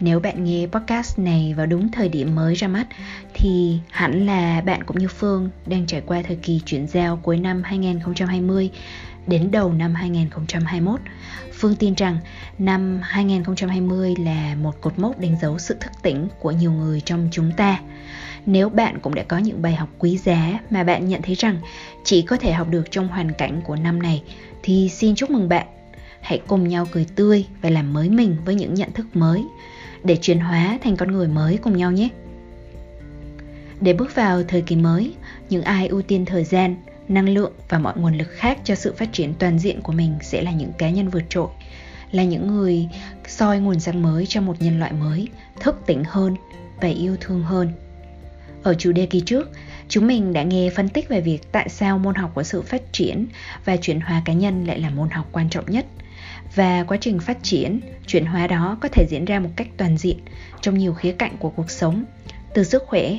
nếu bạn nghe podcast này vào đúng thời điểm mới ra mắt, thì hẳn là bạn cũng như Phương đang trải qua thời kỳ chuyển giao cuối năm 2020 đến đầu năm 2021. Phương tin rằng năm 2020 là một cột mốc đánh dấu sự thức tỉnh của nhiều người trong chúng ta. Nếu bạn cũng đã có những bài học quý giá mà bạn nhận thấy rằng chỉ có thể học được trong hoàn cảnh của năm này, thì xin chúc mừng bạn. Hãy cùng nhau cười tươi và làm mới mình với những nhận thức mới để chuyển hóa thành con người mới cùng nhau nhé. Để bước vào thời kỳ mới, những ai ưu tiên thời gian, năng lượng và mọi nguồn lực khác cho sự phát triển toàn diện của mình sẽ là những cá nhân vượt trội, là những người soi nguồn sáng mới cho một nhân loại mới, thức tỉnh hơn và yêu thương hơn. Ở chủ đề kỳ trước, chúng mình đã nghe phân tích về việc tại sao môn học của sự phát triển và chuyển hóa cá nhân lại là môn học quan trọng nhất – và quá trình phát triển, chuyển hóa đó có thể diễn ra một cách toàn diện trong nhiều khía cạnh của cuộc sống, từ sức khỏe,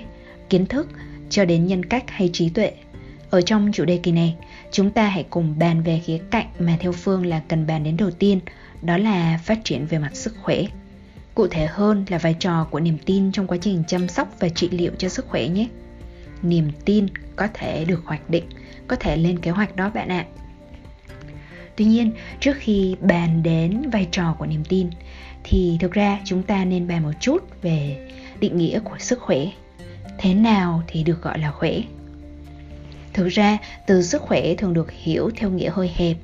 kiến thức cho đến nhân cách hay trí tuệ. Ở trong chủ đề kỳ này, chúng ta hãy cùng bàn về khía cạnh mà theo phương là cần bàn đến đầu tiên, đó là phát triển về mặt sức khỏe. Cụ thể hơn là vai trò của niềm tin trong quá trình chăm sóc và trị liệu cho sức khỏe nhé. Niềm tin có thể được hoạch định, có thể lên kế hoạch đó bạn ạ. à. Tuy nhiên, trước khi bàn đến vai trò của niềm tin thì thực ra chúng ta nên bàn một chút về định nghĩa của sức khỏe. Thế nào thì được gọi là khỏe? Thực ra, từ sức khỏe thường được hiểu theo nghĩa hơi hẹp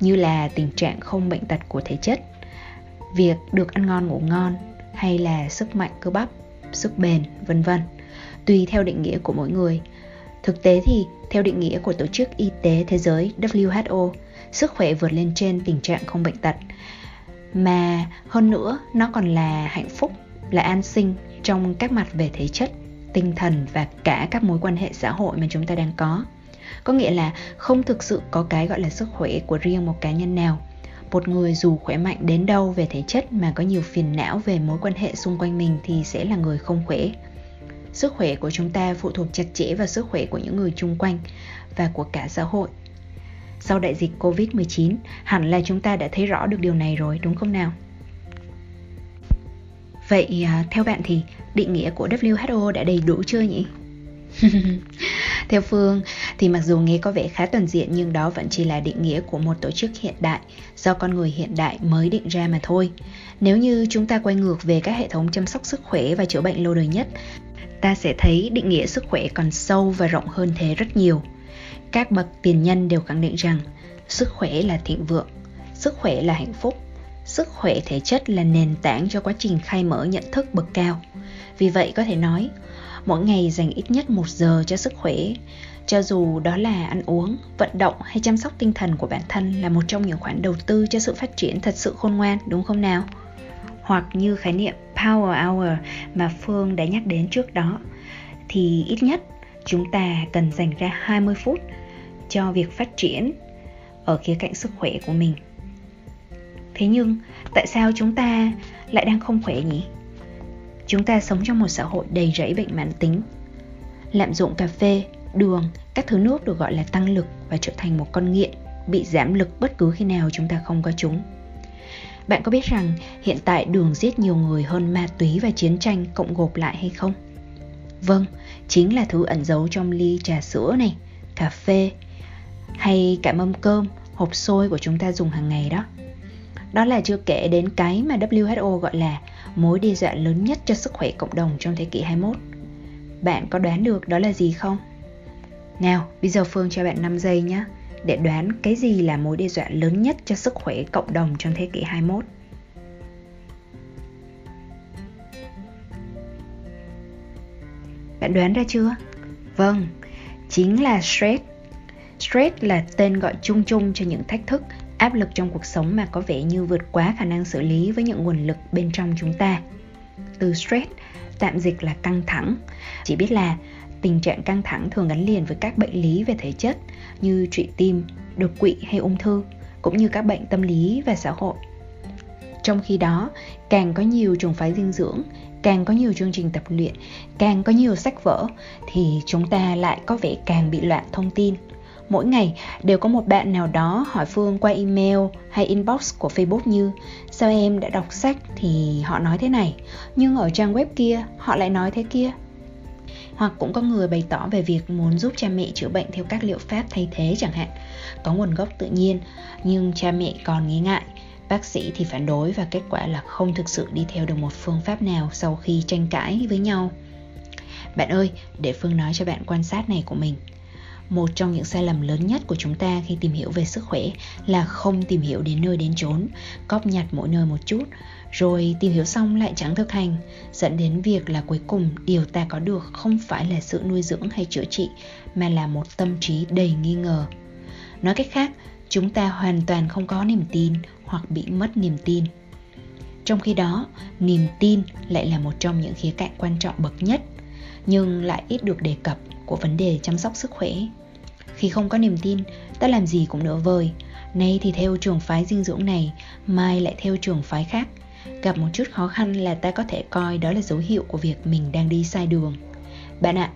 như là tình trạng không bệnh tật của thể chất, việc được ăn ngon ngủ ngon hay là sức mạnh cơ bắp, sức bền, vân vân. Tùy theo định nghĩa của mỗi người. Thực tế thì theo định nghĩa của Tổ chức Y tế Thế giới WHO sức khỏe vượt lên trên tình trạng không bệnh tật. Mà hơn nữa, nó còn là hạnh phúc, là an sinh trong các mặt về thể chất, tinh thần và cả các mối quan hệ xã hội mà chúng ta đang có. Có nghĩa là không thực sự có cái gọi là sức khỏe của riêng một cá nhân nào. Một người dù khỏe mạnh đến đâu về thể chất mà có nhiều phiền não về mối quan hệ xung quanh mình thì sẽ là người không khỏe. Sức khỏe của chúng ta phụ thuộc chặt chẽ vào sức khỏe của những người chung quanh và của cả xã hội sau đại dịch Covid-19, hẳn là chúng ta đã thấy rõ được điều này rồi đúng không nào? Vậy à, theo bạn thì định nghĩa của WHO đã đầy đủ chưa nhỉ? Theo Phương thì mặc dù nghe có vẻ khá toàn diện nhưng đó vẫn chỉ là định nghĩa của một tổ chức hiện đại do con người hiện đại mới định ra mà thôi. Nếu như chúng ta quay ngược về các hệ thống chăm sóc sức khỏe và chữa bệnh lâu đời nhất, ta sẽ thấy định nghĩa sức khỏe còn sâu và rộng hơn thế rất nhiều. Các bậc tiền nhân đều khẳng định rằng sức khỏe là thịnh vượng, sức khỏe là hạnh phúc, sức khỏe thể chất là nền tảng cho quá trình khai mở nhận thức bậc cao. Vì vậy có thể nói, mỗi ngày dành ít nhất một giờ cho sức khỏe, cho dù đó là ăn uống, vận động hay chăm sóc tinh thần của bản thân là một trong những khoản đầu tư cho sự phát triển thật sự khôn ngoan, đúng không nào? Hoặc như khái niệm Power Hour mà Phương đã nhắc đến trước đó, thì ít nhất chúng ta cần dành ra 20 phút cho việc phát triển ở khía cạnh sức khỏe của mình. Thế nhưng, tại sao chúng ta lại đang không khỏe nhỉ? Chúng ta sống trong một xã hội đầy rẫy bệnh mãn tính, lạm dụng cà phê, đường, các thứ nước được gọi là tăng lực và trở thành một con nghiện, bị giảm lực bất cứ khi nào chúng ta không có chúng. Bạn có biết rằng hiện tại đường giết nhiều người hơn ma túy và chiến tranh cộng gộp lại hay không? Vâng chính là thứ ẩn giấu trong ly trà sữa này, cà phê hay cả mâm cơm, hộp xôi của chúng ta dùng hàng ngày đó. Đó là chưa kể đến cái mà WHO gọi là mối đe dọa lớn nhất cho sức khỏe cộng đồng trong thế kỷ 21. Bạn có đoán được đó là gì không? Nào, bây giờ Phương cho bạn 5 giây nhé để đoán cái gì là mối đe dọa lớn nhất cho sức khỏe cộng đồng trong thế kỷ 21. Bạn đoán ra chưa? Vâng, chính là stress Stress là tên gọi chung chung cho những thách thức, áp lực trong cuộc sống mà có vẻ như vượt quá khả năng xử lý với những nguồn lực bên trong chúng ta. từ stress, tạm dịch là căng thẳng. Chỉ biết là tình trạng căng thẳng thường gắn liền với các bệnh lý về thể chất như trụy tim, đột quỵ hay ung thư, cũng như các bệnh tâm lý và xã hội. Trong khi đó, càng có nhiều trường phái dinh dưỡng, càng có nhiều chương trình tập luyện, càng có nhiều sách vở thì chúng ta lại có vẻ càng bị loạn thông tin. Mỗi ngày đều có một bạn nào đó hỏi Phương qua email hay inbox của Facebook như Sao em đã đọc sách thì họ nói thế này, nhưng ở trang web kia họ lại nói thế kia. Hoặc cũng có người bày tỏ về việc muốn giúp cha mẹ chữa bệnh theo các liệu pháp thay thế chẳng hạn, có nguồn gốc tự nhiên, nhưng cha mẹ còn nghi ngại Bác sĩ thì phản đối và kết quả là không thực sự đi theo được một phương pháp nào sau khi tranh cãi với nhau. Bạn ơi, để Phương nói cho bạn quan sát này của mình. Một trong những sai lầm lớn nhất của chúng ta khi tìm hiểu về sức khỏe là không tìm hiểu đến nơi đến chốn, cóp nhặt mỗi nơi một chút, rồi tìm hiểu xong lại chẳng thực hành, dẫn đến việc là cuối cùng điều ta có được không phải là sự nuôi dưỡng hay chữa trị, mà là một tâm trí đầy nghi ngờ. Nói cách khác, chúng ta hoàn toàn không có niềm tin hoặc bị mất niềm tin. Trong khi đó niềm tin lại là một trong những khía cạnh quan trọng bậc nhất nhưng lại ít được đề cập của vấn đề chăm sóc sức khỏe khi không có niềm tin ta làm gì cũng đỡ vời nay thì theo trường phái dinh dưỡng này mai lại theo trường phái khác gặp một chút khó khăn là ta có thể coi đó là dấu hiệu của việc mình đang đi sai đường bạn ạ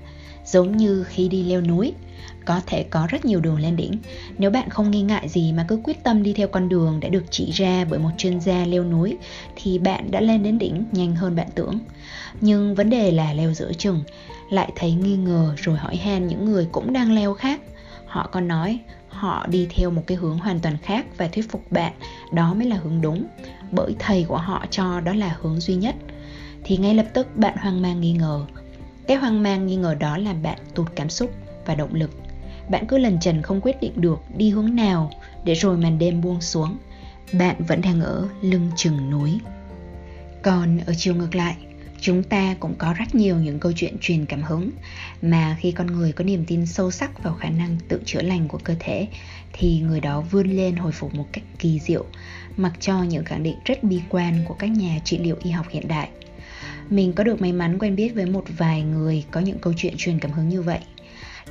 giống như khi đi leo núi có thể có rất nhiều đường lên đỉnh. Nếu bạn không nghi ngại gì mà cứ quyết tâm đi theo con đường đã được chỉ ra bởi một chuyên gia leo núi thì bạn đã lên đến đỉnh nhanh hơn bạn tưởng. Nhưng vấn đề là leo giữa chừng, lại thấy nghi ngờ rồi hỏi han những người cũng đang leo khác. Họ còn nói, họ đi theo một cái hướng hoàn toàn khác và thuyết phục bạn. Đó mới là hướng đúng. Bởi thầy của họ cho đó là hướng duy nhất. Thì ngay lập tức bạn hoang mang nghi ngờ. Cái hoang mang nghi ngờ đó làm bạn tụt cảm xúc và động lực. Bạn cứ lần trần không quyết định được đi hướng nào để rồi màn đêm buông xuống. Bạn vẫn đang ở lưng chừng núi. Còn ở chiều ngược lại chúng ta cũng có rất nhiều những câu chuyện truyền cảm hứng mà khi con người có niềm tin sâu sắc vào khả năng tự chữa lành của cơ thể thì người đó vươn lên hồi phục một cách kỳ diệu mặc cho những khẳng định rất bi quan của các nhà trị liệu y học hiện đại mình có được may mắn quen biết với một vài người có những câu chuyện truyền cảm hứng như vậy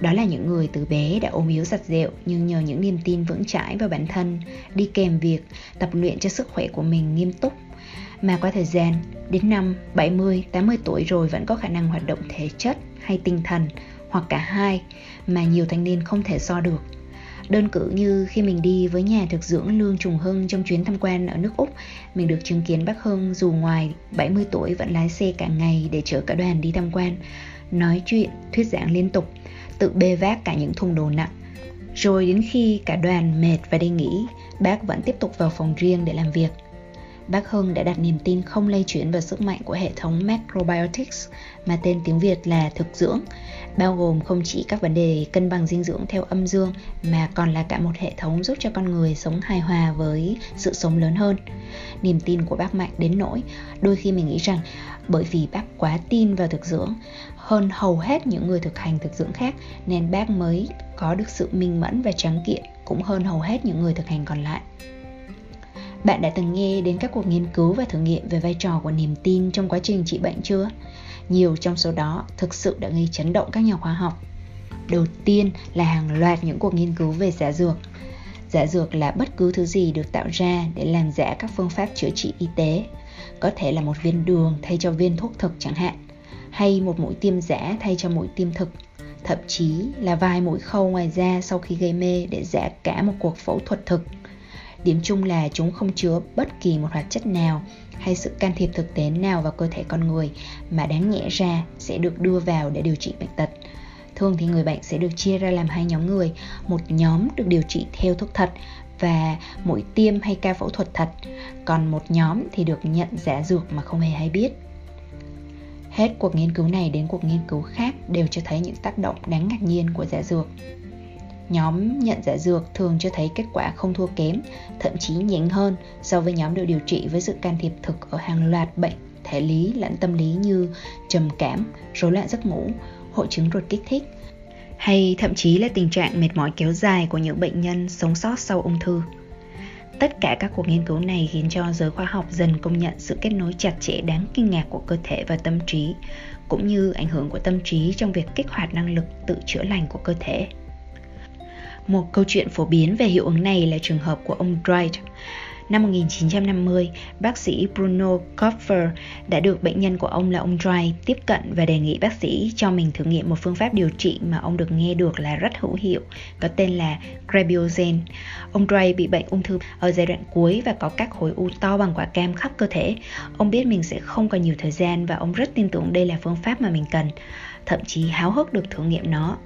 đó là những người từ bé đã ôm yếu giặt dẹo nhưng nhờ những niềm tin vững chãi vào bản thân, đi kèm việc tập luyện cho sức khỏe của mình nghiêm túc. Mà qua thời gian, đến năm 70, 80 tuổi rồi vẫn có khả năng hoạt động thể chất hay tinh thần hoặc cả hai mà nhiều thanh niên không thể so được. Đơn cử như khi mình đi với nhà thực dưỡng Lương Trùng Hưng trong chuyến tham quan ở nước Úc, mình được chứng kiến bác Hưng dù ngoài 70 tuổi vẫn lái xe cả ngày để chở cả đoàn đi tham quan, nói chuyện, thuyết giảng liên tục – tự bê vác cả những thùng đồ nặng. Rồi đến khi cả đoàn mệt và đi nghỉ, bác vẫn tiếp tục vào phòng riêng để làm việc. Bác Hưng đã đặt niềm tin không lây chuyển vào sức mạnh của hệ thống Macrobiotics mà tên tiếng Việt là thực dưỡng, bao gồm không chỉ các vấn đề cân bằng dinh dưỡng theo âm dương mà còn là cả một hệ thống giúp cho con người sống hài hòa với sự sống lớn hơn. Niềm tin của bác mạnh đến nỗi đôi khi mình nghĩ rằng bởi vì bác quá tin vào thực dưỡng hơn hầu hết những người thực hành thực dưỡng khác nên bác mới có được sự minh mẫn và trắng kiện cũng hơn hầu hết những người thực hành còn lại. Bạn đã từng nghe đến các cuộc nghiên cứu và thử nghiệm về vai trò của niềm tin trong quá trình trị bệnh chưa? Nhiều trong số đó thực sự đã gây chấn động các nhà khoa học. Đầu tiên là hàng loạt những cuộc nghiên cứu về giả dược. Giả dược là bất cứ thứ gì được tạo ra để làm giả các phương pháp chữa trị y tế. Có thể là một viên đường thay cho viên thuốc thực chẳng hạn, hay một mũi tiêm giả thay cho mũi tiêm thực, thậm chí là vài mũi khâu ngoài da sau khi gây mê để giả cả một cuộc phẫu thuật thực điểm chung là chúng không chứa bất kỳ một hoạt chất nào hay sự can thiệp thực tế nào vào cơ thể con người mà đáng nhẽ ra sẽ được đưa vào để điều trị bệnh tật thường thì người bệnh sẽ được chia ra làm hai nhóm người, một nhóm được điều trị theo thuốc thật và mũi tiêm hay ca phẫu thuật thật, còn một nhóm thì được nhận giả dược mà không hề hay biết Hết cuộc nghiên cứu này đến cuộc nghiên cứu khác đều cho thấy những tác động đáng ngạc nhiên của giả dược. Nhóm nhận giả dược thường cho thấy kết quả không thua kém, thậm chí nhỉnh hơn so với nhóm được điều trị với sự can thiệp thực ở hàng loạt bệnh thể lý lẫn tâm lý như trầm cảm, rối loạn giấc ngủ, hội chứng ruột kích thích, hay thậm chí là tình trạng mệt mỏi kéo dài của những bệnh nhân sống sót sau ung thư. Tất cả các cuộc nghiên cứu này khiến cho giới khoa học dần công nhận sự kết nối chặt chẽ đáng kinh ngạc của cơ thể và tâm trí, cũng như ảnh hưởng của tâm trí trong việc kích hoạt năng lực tự chữa lành của cơ thể. Một câu chuyện phổ biến về hiệu ứng này là trường hợp của ông Dwight. Năm 1950, bác sĩ Bruno Kopfer đã được bệnh nhân của ông là ông Dry tiếp cận và đề nghị bác sĩ cho mình thử nghiệm một phương pháp điều trị mà ông được nghe được là rất hữu hiệu, có tên là Grabiogen. Ông Dry bị bệnh ung thư ở giai đoạn cuối và có các khối u to bằng quả cam khắp cơ thể. Ông biết mình sẽ không còn nhiều thời gian và ông rất tin tưởng đây là phương pháp mà mình cần, thậm chí háo hức được thử nghiệm nó.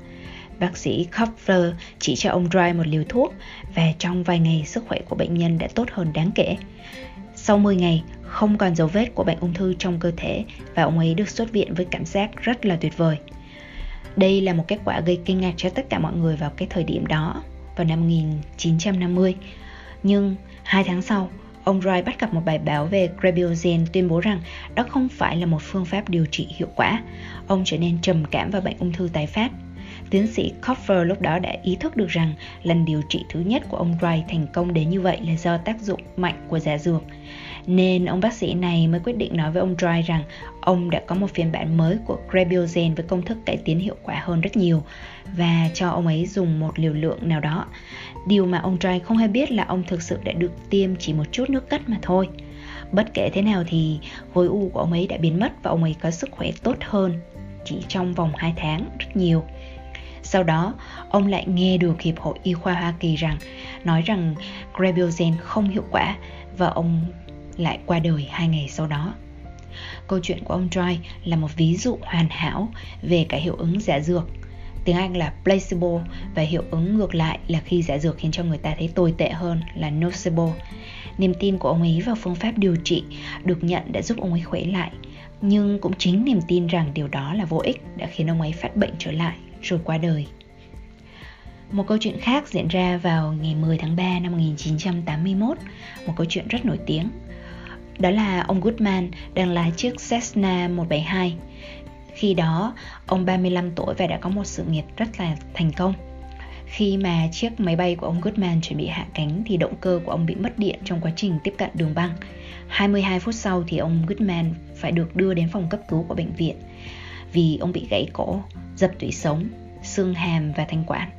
Bác sĩ Kopfer chỉ cho ông Dry một liều thuốc và trong vài ngày sức khỏe của bệnh nhân đã tốt hơn đáng kể. Sau 10 ngày, không còn dấu vết của bệnh ung thư trong cơ thể và ông ấy được xuất viện với cảm giác rất là tuyệt vời. Đây là một kết quả gây kinh ngạc cho tất cả mọi người vào cái thời điểm đó, vào năm 1950. Nhưng hai tháng sau, ông Roy bắt gặp một bài báo về Grabiogen tuyên bố rằng đó không phải là một phương pháp điều trị hiệu quả. Ông trở nên trầm cảm và bệnh ung thư tái phát Tiến sĩ Koffer lúc đó đã ý thức được rằng lần điều trị thứ nhất của ông Wright thành công đến như vậy là do tác dụng mạnh của giả dược. Nên ông bác sĩ này mới quyết định nói với ông Dry rằng ông đã có một phiên bản mới của Grabiogen với công thức cải tiến hiệu quả hơn rất nhiều và cho ông ấy dùng một liều lượng nào đó. Điều mà ông Dry không hề biết là ông thực sự đã được tiêm chỉ một chút nước cất mà thôi. Bất kể thế nào thì khối u của ông ấy đã biến mất và ông ấy có sức khỏe tốt hơn chỉ trong vòng 2 tháng rất nhiều. Sau đó, ông lại nghe được Hiệp hội Y khoa Hoa Kỳ rằng nói rằng Grabiogen không hiệu quả và ông lại qua đời hai ngày sau đó. Câu chuyện của ông Troy là một ví dụ hoàn hảo về cả hiệu ứng giả dược tiếng Anh là placebo và hiệu ứng ngược lại là khi giả dược khiến cho người ta thấy tồi tệ hơn là nocebo. Niềm tin của ông ấy vào phương pháp điều trị được nhận đã giúp ông ấy khỏe lại, nhưng cũng chính niềm tin rằng điều đó là vô ích đã khiến ông ấy phát bệnh trở lại rồi qua đời. Một câu chuyện khác diễn ra vào ngày 10 tháng 3 năm 1981, một câu chuyện rất nổi tiếng. Đó là ông Goodman đang lái chiếc Cessna 172. Khi đó, ông 35 tuổi và đã có một sự nghiệp rất là thành công. Khi mà chiếc máy bay của ông Goodman chuẩn bị hạ cánh thì động cơ của ông bị mất điện trong quá trình tiếp cận đường băng. 22 phút sau thì ông Goodman phải được đưa đến phòng cấp cứu của bệnh viện vì ông bị gãy cổ, dập tủy sống, xương hàm và thanh quản.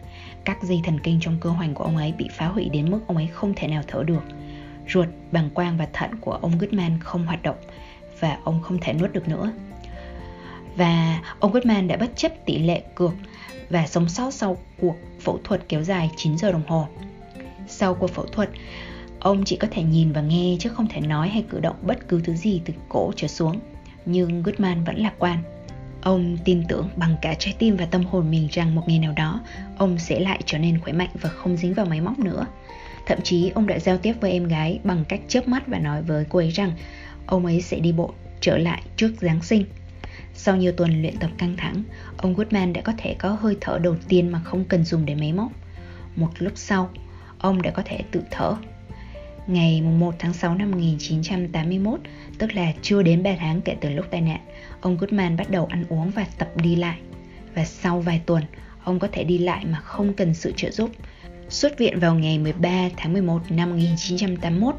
Các dây thần kinh trong cơ hoành của ông ấy bị phá hủy đến mức ông ấy không thể nào thở được. Ruột, bàng quang và thận của ông Goodman không hoạt động và ông không thể nuốt được nữa. Và ông Goodman đã bất chấp tỷ lệ cược và sống sót sau cuộc phẫu thuật kéo dài 9 giờ đồng hồ. Sau cuộc phẫu thuật, ông chỉ có thể nhìn và nghe chứ không thể nói hay cử động bất cứ thứ gì từ cổ trở xuống. Nhưng Goodman vẫn lạc quan. Ông tin tưởng bằng cả trái tim và tâm hồn mình rằng một ngày nào đó ông sẽ lại trở nên khỏe mạnh và không dính vào máy móc nữa. Thậm chí ông đã giao tiếp với em gái bằng cách chớp mắt và nói với cô ấy rằng ông ấy sẽ đi bộ trở lại trước Giáng sinh. Sau nhiều tuần luyện tập căng thẳng, ông Goodman đã có thể có hơi thở đầu tiên mà không cần dùng đến máy móc. Một lúc sau, ông đã có thể tự thở. Ngày 1 tháng 6 năm 1981, tức là chưa đến 3 tháng kể từ lúc tai nạn, ông Goodman bắt đầu ăn uống và tập đi lại. Và sau vài tuần, ông có thể đi lại mà không cần sự trợ giúp. Xuất viện vào ngày 13 tháng 11 năm 1981,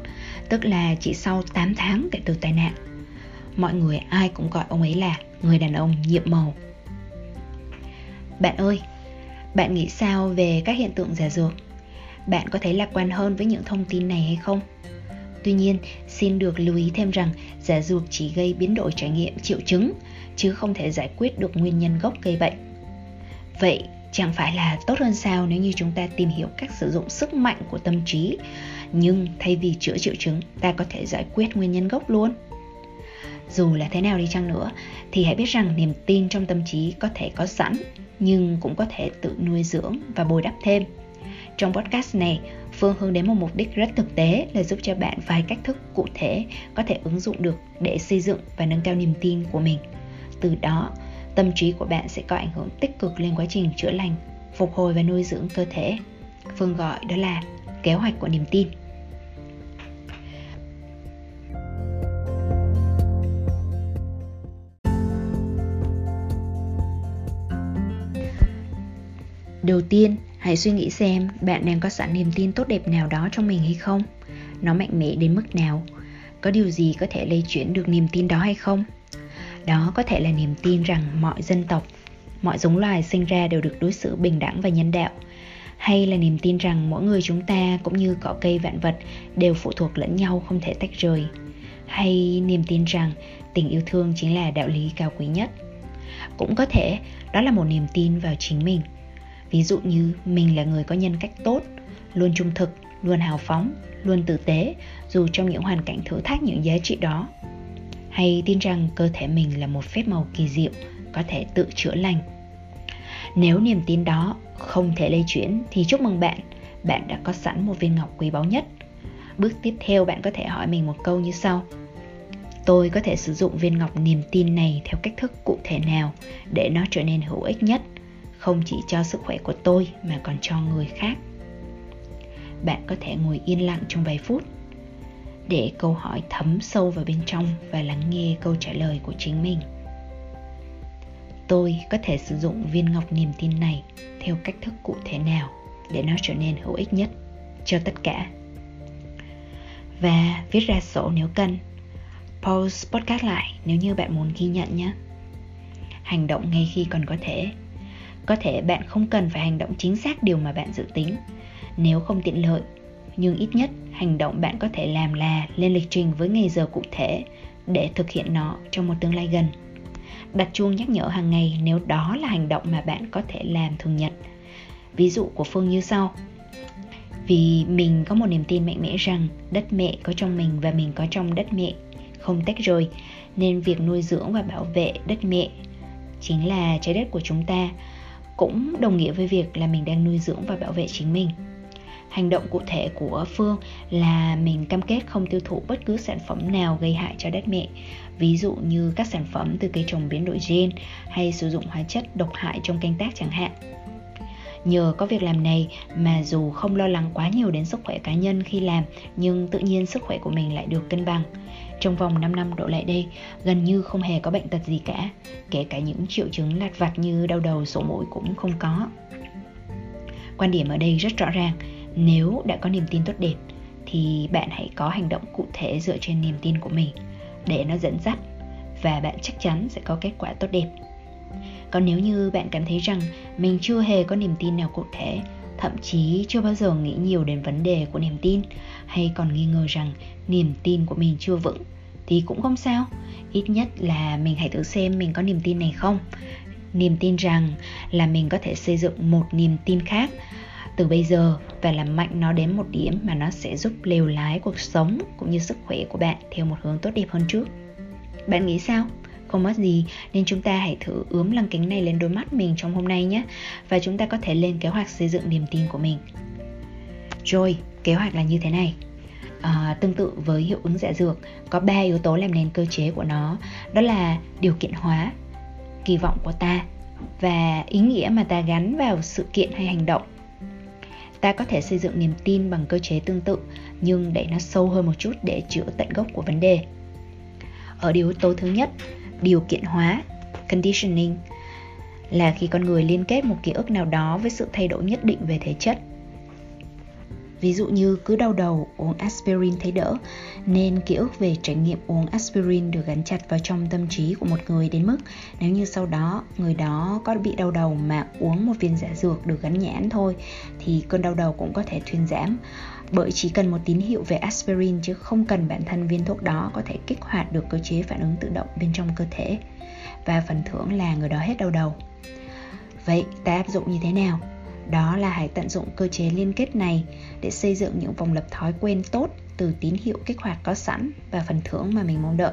tức là chỉ sau 8 tháng kể từ tai nạn. Mọi người ai cũng gọi ông ấy là người đàn ông nhiệm màu. Bạn ơi, bạn nghĩ sao về các hiện tượng giả dược? Bạn có thấy lạc quan hơn với những thông tin này hay không? Tuy nhiên, xin được lưu ý thêm rằng giả dược chỉ gây biến đổi trải nghiệm triệu chứng, chứ không thể giải quyết được nguyên nhân gốc gây bệnh. Vậy, chẳng phải là tốt hơn sao nếu như chúng ta tìm hiểu cách sử dụng sức mạnh của tâm trí, nhưng thay vì chữa triệu chứng, ta có thể giải quyết nguyên nhân gốc luôn? Dù là thế nào đi chăng nữa, thì hãy biết rằng niềm tin trong tâm trí có thể có sẵn, nhưng cũng có thể tự nuôi dưỡng và bồi đắp thêm. Trong podcast này, Phương hướng đến một mục đích rất thực tế là giúp cho bạn vài cách thức cụ thể có thể ứng dụng được để xây dựng và nâng cao niềm tin của mình. Từ đó, tâm trí của bạn sẽ có ảnh hưởng tích cực lên quá trình chữa lành, phục hồi và nuôi dưỡng cơ thể. Phương gọi đó là kế hoạch của niềm tin. Đầu tiên, hãy suy nghĩ xem, bạn đang có sẵn niềm tin tốt đẹp nào đó trong mình hay không? Nó mạnh mẽ đến mức nào? Có điều gì có thể lây chuyển được niềm tin đó hay không? Đó có thể là niềm tin rằng mọi dân tộc, mọi giống loài sinh ra đều được đối xử bình đẳng và nhân đạo. Hay là niềm tin rằng mỗi người chúng ta cũng như cỏ cây vạn vật đều phụ thuộc lẫn nhau không thể tách rời. Hay niềm tin rằng tình yêu thương chính là đạo lý cao quý nhất. Cũng có thể, đó là một niềm tin vào chính mình ví dụ như mình là người có nhân cách tốt, luôn trung thực, luôn hào phóng, luôn tử tế, dù trong những hoàn cảnh thử thách những giá trị đó. Hay tin rằng cơ thể mình là một phép màu kỳ diệu, có thể tự chữa lành. Nếu niềm tin đó không thể lây chuyển, thì chúc mừng bạn. Bạn đã có sẵn một viên ngọc quý báu nhất. Bước tiếp theo, bạn có thể hỏi mình một câu như sau. Tôi có thể sử dụng viên ngọc niềm tin này theo cách thức cụ thể nào để nó trở nên hữu ích nhất? Không chỉ cho sức khỏe của tôi mà còn cho người khác. Bạn có thể ngồi yên lặng trong vài phút, để câu hỏi thấm sâu vào bên trong và lắng nghe câu trả lời của chính mình. Tôi có thể sử dụng viên ngọc niềm tin này theo cách thức cụ thể nào để nó trở nên hữu ích nhất cho tất cả? Và viết ra sổ nếu cần. Pause podcast lại nếu như bạn muốn ghi nhận nhé. Hành động ngay khi còn có thể có thể bạn không cần phải hành động chính xác điều mà bạn dự tính. Nếu không tiện lợi, nhưng ít nhất hành động bạn có thể làm là lên lịch trình với ngày giờ cụ thể để thực hiện nó trong một tương lai gần. Đặt chuông nhắc nhở hàng ngày nếu đó là hành động mà bạn có thể làm thường nhật. Ví dụ của phương như sau. Vì mình có một niềm tin mạnh mẽ rằng đất mẹ có trong mình và mình có trong đất mẹ. Không tách rời, nên việc nuôi dưỡng và bảo vệ đất mẹ chính là trái đất của chúng ta cũng đồng nghĩa với việc là mình đang nuôi dưỡng và bảo vệ chính mình. Hành động cụ thể của phương là mình cam kết không tiêu thụ bất cứ sản phẩm nào gây hại cho đất mẹ. Ví dụ như các sản phẩm từ cây trồng biến đổi gen hay sử dụng hóa chất độc hại trong canh tác chẳng hạn. Nhờ có việc làm này mà dù không lo lắng quá nhiều đến sức khỏe cá nhân khi làm, nhưng tự nhiên sức khỏe của mình lại được cân bằng trong vòng 5 năm đổ lại đây, gần như không hề có bệnh tật gì cả, kể cả những triệu chứng lặt vặt như đau đầu, sổ mũi cũng không có. Quan điểm ở đây rất rõ ràng, nếu đã có niềm tin tốt đẹp thì bạn hãy có hành động cụ thể dựa trên niềm tin của mình để nó dẫn dắt và bạn chắc chắn sẽ có kết quả tốt đẹp. Còn nếu như bạn cảm thấy rằng mình chưa hề có niềm tin nào cụ thể, thậm chí chưa bao giờ nghĩ nhiều đến vấn đề của niềm tin, hay còn nghi ngờ rằng niềm tin của mình chưa vững, thì cũng không sao. Ít nhất là mình hãy thử xem mình có niềm tin này không. Niềm tin rằng là mình có thể xây dựng một niềm tin khác từ bây giờ và làm mạnh nó đến một điểm mà nó sẽ giúp lều lái cuộc sống cũng như sức khỏe của bạn theo một hướng tốt đẹp hơn trước. Bạn nghĩ sao? Không mất gì nên chúng ta hãy thử ướm lăng kính này lên đôi mắt mình trong hôm nay nhé. Và chúng ta có thể lên kế hoạch xây dựng niềm tin của mình. Rồi kế hoạch là như thế này. À, tương tự với hiệu ứng dạ dược có ba yếu tố làm nền cơ chế của nó. Đó là điều kiện hóa kỳ vọng của ta và ý nghĩa mà ta gắn vào sự kiện hay hành động. Ta có thể xây dựng niềm tin bằng cơ chế tương tự nhưng để nó sâu hơn một chút để chữa tận gốc của vấn đề. Ở yếu tố thứ nhất điều kiện hóa conditioning là khi con người liên kết một ký ức nào đó với sự thay đổi nhất định về thể chất. Ví dụ như cứ đau đầu uống aspirin thấy đỡ, nên ký ức về trải nghiệm uống aspirin được gắn chặt vào trong tâm trí của một người đến mức nếu như sau đó người đó có bị đau đầu mà uống một viên giả dược được gắn nhãn thôi thì cơn đau đầu cũng có thể thuyên giảm bởi chỉ cần một tín hiệu về aspirin chứ không cần bản thân viên thuốc đó có thể kích hoạt được cơ chế phản ứng tự động bên trong cơ thể. Và phần thưởng là người đó hết đau đầu. Vậy ta áp dụng như thế nào? Đó là hãy tận dụng cơ chế liên kết này để xây dựng những vòng lập thói quen tốt từ tín hiệu kích hoạt có sẵn và phần thưởng mà mình mong đợi.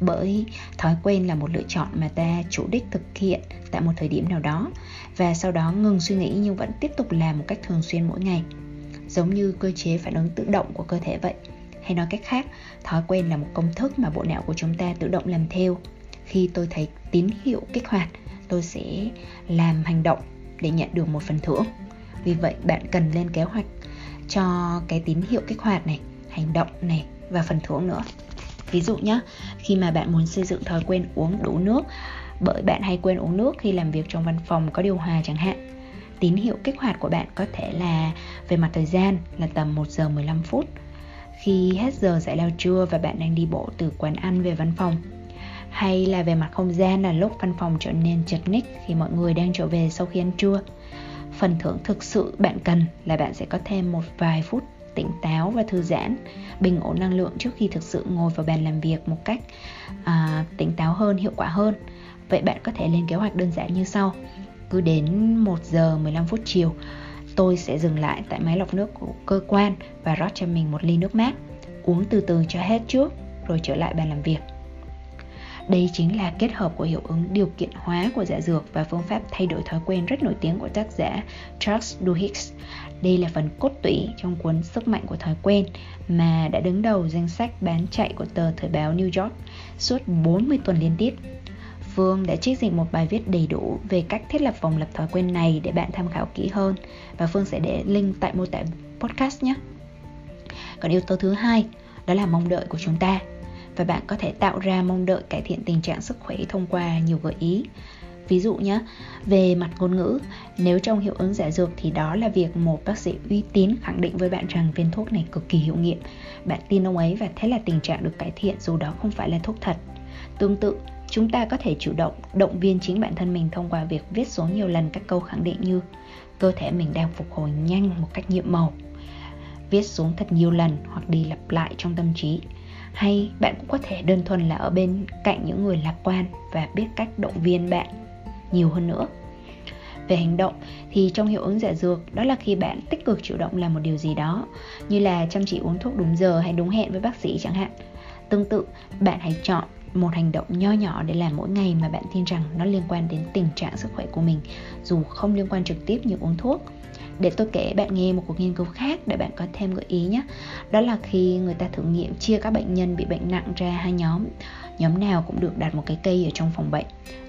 Bởi thói quen là một lựa chọn mà ta chủ đích thực hiện tại một thời điểm nào đó và sau đó ngừng suy nghĩ nhưng vẫn tiếp tục làm một cách thường xuyên mỗi ngày giống như cơ chế phản ứng tự động của cơ thể vậy. Hay nói cách khác, thói quen là một công thức mà bộ não của chúng ta tự động làm theo. Khi tôi thấy tín hiệu kích hoạt, tôi sẽ làm hành động để nhận được một phần thưởng. Vì vậy, bạn cần lên kế hoạch cho cái tín hiệu kích hoạt này, hành động này và phần thưởng nữa. Ví dụ nhé khi mà bạn muốn xây dựng thói quen uống đủ nước, bởi bạn hay quên uống nước khi làm việc trong văn phòng có điều hòa chẳng hạn tín hiệu kích hoạt của bạn có thể là về mặt thời gian là tầm 1 giờ 15 phút. Khi hết giờ giải lao trưa và bạn đang đi bộ từ quán ăn về văn phòng hay là về mặt không gian là lúc văn phòng trở nên chật ních khi mọi người đang trở về sau khi ăn trưa phần thưởng thực sự bạn cần là bạn sẽ có thêm một vài phút tỉnh táo và thư giãn bình ổn năng lượng trước khi thực sự ngồi vào bàn làm việc một cách à, tỉnh táo hơn hiệu quả hơn. Vậy bạn có thể lên kế hoạch đơn giản như sau cứ đến 1 giờ 15 phút chiều, tôi sẽ dừng lại tại máy lọc nước của cơ quan và rót cho mình một ly nước mát, uống từ từ cho hết trước rồi trở lại bàn làm việc đây chính là kết hợp của hiệu ứng điều kiện hóa của giả dược và phương pháp thay đổi thói quen rất nổi tiếng của tác giả Charles Duhigg. Đây là phần cốt tủy trong cuốn Sức mạnh của thói quen mà đã đứng đầu danh sách bán chạy của tờ thời báo New York suốt 40 tuần liên tiếp. Phương đã trích dịch một bài viết đầy đủ về cách thiết lập vòng lập thói quen này để bạn tham khảo kỹ hơn. Và Phương sẽ để link tại mô tả podcast nhé. Còn yếu tố thứ hai, đó là mong đợi của chúng ta. Và bạn có thể tạo ra mong đợi cải thiện tình trạng sức khỏe thông qua nhiều gợi ý. Ví dụ nhé, về mặt ngôn ngữ, nếu trong hiệu ứng giả dược thì đó là việc một bác sĩ uy tín khẳng định với bạn rằng viên thuốc này cực kỳ hiệu nghiệm. Bạn tin ông ấy và thế là tình trạng được cải thiện dù đó không phải là thuốc thật. Tương tự chúng ta có thể chủ động động viên chính bản thân mình thông qua việc viết xuống nhiều lần các câu khẳng định như cơ thể mình đang phục hồi nhanh một cách nhiệm màu, viết xuống thật nhiều lần hoặc đi lặp lại trong tâm trí. Hay bạn cũng có thể đơn thuần là ở bên cạnh những người lạc quan và biết cách động viên bạn nhiều hơn nữa. Về hành động thì trong hiệu ứng giả dược, đó là khi bạn tích cực chủ động làm một điều gì đó, như là chăm chỉ uống thuốc đúng giờ hay đúng hẹn với bác sĩ chẳng hạn. Tương tự, bạn hãy chọn một hành động nho nhỏ để làm mỗi ngày mà bạn tin rằng nó liên quan đến tình trạng sức khỏe của mình, dù không liên quan trực tiếp như uống thuốc. Để tôi kể bạn nghe một cuộc nghiên cứu khác để bạn có thêm gợi ý nhé. Đó là khi người ta thử nghiệm chia các bệnh nhân bị bệnh nặng ra hai nhóm. Nhóm nào cũng được đặt một cái cây ở trong phòng bệnh.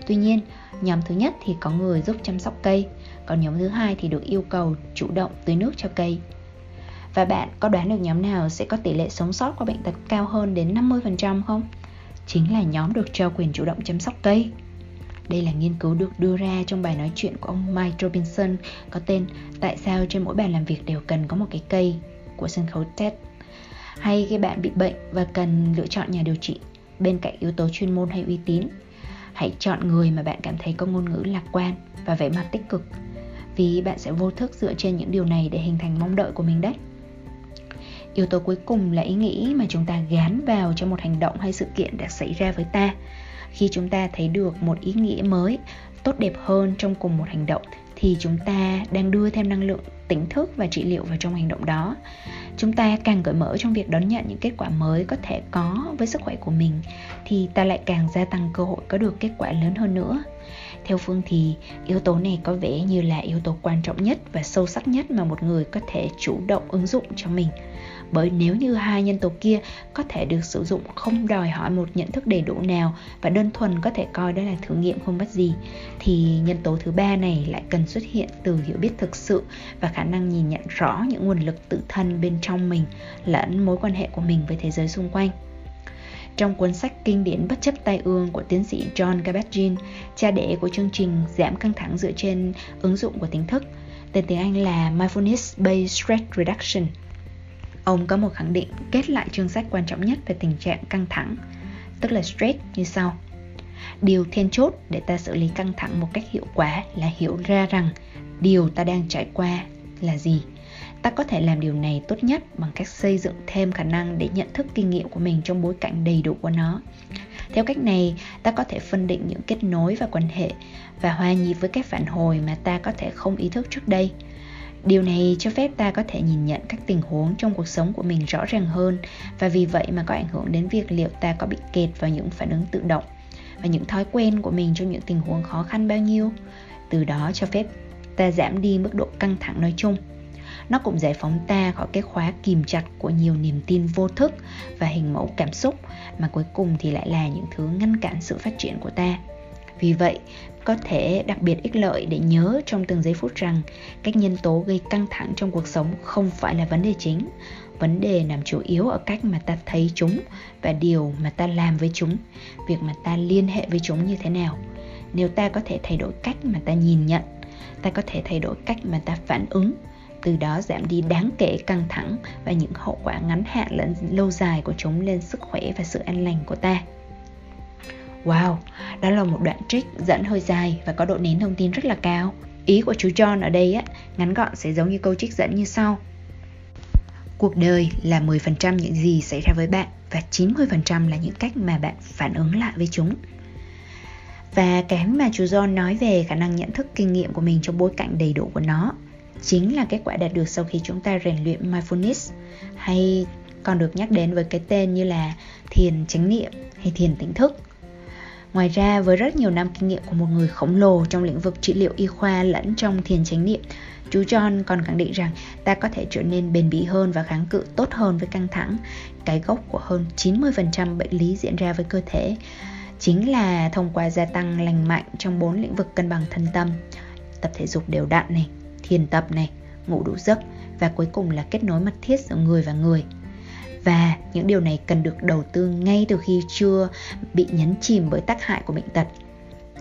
Tuy nhiên, nhóm thứ nhất thì có người giúp chăm sóc cây, còn nhóm thứ hai thì được yêu cầu chủ động tưới nước cho cây. Và bạn có đoán được nhóm nào sẽ có tỷ lệ sống sót qua bệnh tật cao hơn đến 50% không? Chính là nhóm được trao quyền chủ động chăm sóc cây. Đây là nghiên cứu được đưa ra trong bài nói chuyện của ông Mike Robinson có tên Tại sao trên mỗi bàn làm việc đều cần có một cái cây của sân khấu TED. Hay khi bạn bị bệnh và cần lựa chọn nhà điều trị bên cạnh yếu tố chuyên môn hay uy tín, hãy chọn người mà bạn cảm thấy có ngôn ngữ lạc quan và vẻ mặt tích cực vì bạn sẽ vô thức dựa trên những điều này để hình thành mong đợi của mình đấy yếu tố cuối cùng là ý nghĩ mà chúng ta gán vào cho một hành động hay sự kiện đã xảy ra với ta. Khi chúng ta thấy được một ý nghĩa mới, tốt đẹp hơn trong cùng một hành động, thì chúng ta đang đưa thêm năng lượng, tỉnh thức và trị liệu vào trong hành động đó. Chúng ta càng cởi mở trong việc đón nhận những kết quả mới có thể có với sức khỏe của mình, thì ta lại càng gia tăng cơ hội có được kết quả lớn hơn nữa. Theo phương thì, yếu tố này có vẻ như là yếu tố quan trọng nhất và sâu sắc nhất mà một người có thể chủ động ứng dụng cho mình bởi nếu như hai nhân tố kia có thể được sử dụng không đòi hỏi một nhận thức đầy đủ nào và đơn thuần có thể coi đó là thử nghiệm không mất gì thì nhân tố thứ ba này lại cần xuất hiện từ hiểu biết thực sự và khả năng nhìn nhận rõ những nguồn lực tự thân bên trong mình lẫn mối quan hệ của mình với thế giới xung quanh. Trong cuốn sách kinh điển Bất chấp tai ương của tiến sĩ John Kabat-Zinn, cha đẻ của chương trình giảm căng thẳng dựa trên ứng dụng của tính thức, tên tiếng Anh là Mindfulness Based Stress Reduction – Ông có một khẳng định kết lại chương sách quan trọng nhất về tình trạng căng thẳng, tức là stress như sau. Điều then chốt để ta xử lý căng thẳng một cách hiệu quả là hiểu ra rằng điều ta đang trải qua là gì. Ta có thể làm điều này tốt nhất bằng cách xây dựng thêm khả năng để nhận thức kinh nghiệm của mình trong bối cảnh đầy đủ của nó. Theo cách này, ta có thể phân định những kết nối và quan hệ và hòa nhịp với các phản hồi mà ta có thể không ý thức trước đây – điều này cho phép ta có thể nhìn nhận các tình huống trong cuộc sống của mình rõ ràng hơn. Và vì vậy mà có ảnh hưởng đến việc liệu ta có bị kẹt vào những phản ứng tự động và những thói quen của mình trong những tình huống khó khăn bao nhiêu. Từ đó cho phép ta giảm đi mức độ căng thẳng nói chung. Nó cũng giải phóng ta khỏi cái khóa kìm chặt của nhiều niềm tin vô thức và hình mẫu cảm xúc mà cuối cùng thì lại là những thứ ngăn cản sự phát triển của ta vì vậy, có thể đặc biệt ích lợi để nhớ trong từng giây phút rằng các nhân tố gây căng thẳng trong cuộc sống không phải là vấn đề chính. Vấn đề nằm chủ yếu ở cách mà ta thấy chúng và điều mà ta làm với chúng, việc mà ta liên hệ với chúng như thế nào. Nếu ta có thể thay đổi cách mà ta nhìn nhận, ta có thể thay đổi cách mà ta phản ứng, từ đó giảm đi đáng kể căng thẳng và những hậu quả ngắn hạn lẫn lâu dài của chúng lên sức khỏe và sự an lành của ta. Wow, đó là một đoạn trích dẫn hơi dài và có độ nén thông tin rất là cao. Ý của chú John ở đây á, ngắn gọn sẽ giống như câu trích dẫn như sau. Cuộc đời là 10% những gì xảy ra với bạn và 90% là những cách mà bạn phản ứng lại với chúng. Và cái mà chú John nói về khả năng nhận thức kinh nghiệm của mình trong bối cảnh đầy đủ của nó chính là kết quả đạt được sau khi chúng ta rèn luyện mindfulness hay còn được nhắc đến với cái tên như là thiền chánh niệm hay thiền tỉnh thức. Ngoài ra, với rất nhiều năm kinh nghiệm của một người khổng lồ trong lĩnh vực trị liệu y khoa lẫn trong thiền chánh niệm, chú John còn khẳng định rằng ta có thể trở nên bền bỉ hơn và kháng cự tốt hơn với căng thẳng. Cái gốc của hơn 90% bệnh lý diễn ra với cơ thể chính là thông qua gia tăng lành mạnh trong bốn lĩnh vực cân bằng thân tâm, tập thể dục đều đặn này, thiền tập này, ngủ đủ giấc và cuối cùng là kết nối mật thiết giữa người và người. Và những điều này cần được đầu tư ngay từ khi chưa bị nhấn chìm bởi tác hại của bệnh tật.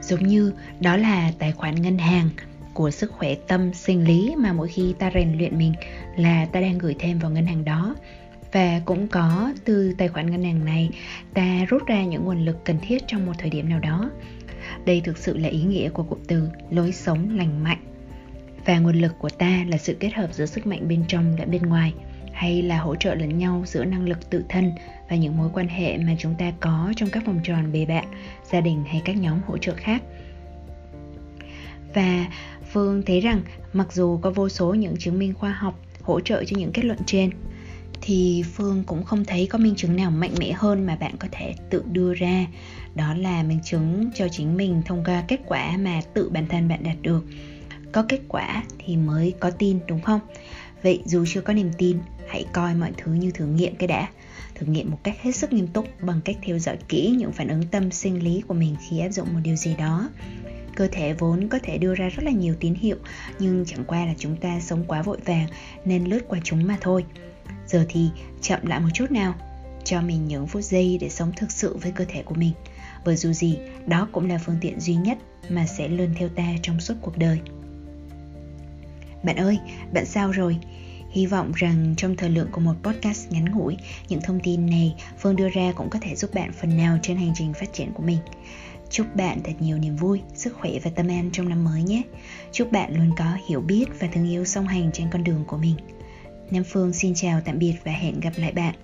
Giống như đó là tài khoản ngân hàng của sức khỏe tâm sinh lý mà mỗi khi ta rèn luyện mình là ta đang gửi thêm vào ngân hàng đó. Và cũng có từ tài khoản ngân hàng này, ta rút ra những nguồn lực cần thiết trong một thời điểm nào đó. Đây thực sự là ý nghĩa của cụm từ lối sống lành mạnh. Và nguồn lực của ta là sự kết hợp giữa sức mạnh bên trong lẫn bên ngoài hay là hỗ trợ lẫn nhau giữa năng lực tự thân và những mối quan hệ mà chúng ta có trong các vòng tròn bề bạn gia đình hay các nhóm hỗ trợ khác. Và phương thấy rằng mặc dù có vô số những chứng minh khoa học hỗ trợ cho những kết luận trên, thì phương cũng không thấy có minh chứng nào mạnh mẽ hơn mà bạn có thể tự đưa ra. Đó là minh chứng cho chính mình thông qua kết quả mà tự bản thân bạn đạt được. Có kết quả thì mới có tin, đúng không? Vậy dù chưa có niềm tin, hãy coi mọi thứ như thử nghiệm cái đã. Thử nghiệm một cách hết sức nghiêm túc bằng cách theo dõi kỹ những phản ứng tâm sinh lý của mình khi áp dụng một điều gì đó. Cơ thể vốn có thể đưa ra rất là nhiều tín hiệu, nhưng chẳng qua là chúng ta sống quá vội vàng nên lướt qua chúng mà thôi. Giờ thì chậm lại một chút nào, cho mình những phút giây để sống thực sự với cơ thể của mình. Bởi dù gì, đó cũng là phương tiện duy nhất mà sẽ luôn theo ta trong suốt cuộc đời bạn ơi bạn sao rồi Hy vọng rằng trong thời lượng của một podcast ngắn ngủi, những thông tin này Phương đưa ra cũng có thể giúp bạn phần nào trên hành trình phát triển của mình. Chúc bạn thật nhiều niềm vui, sức khỏe và tâm an trong năm mới nhé. Chúc bạn luôn có hiểu biết và thương yêu song hành trên con đường của mình. Nam Phương xin chào tạm biệt và hẹn gặp lại bạn.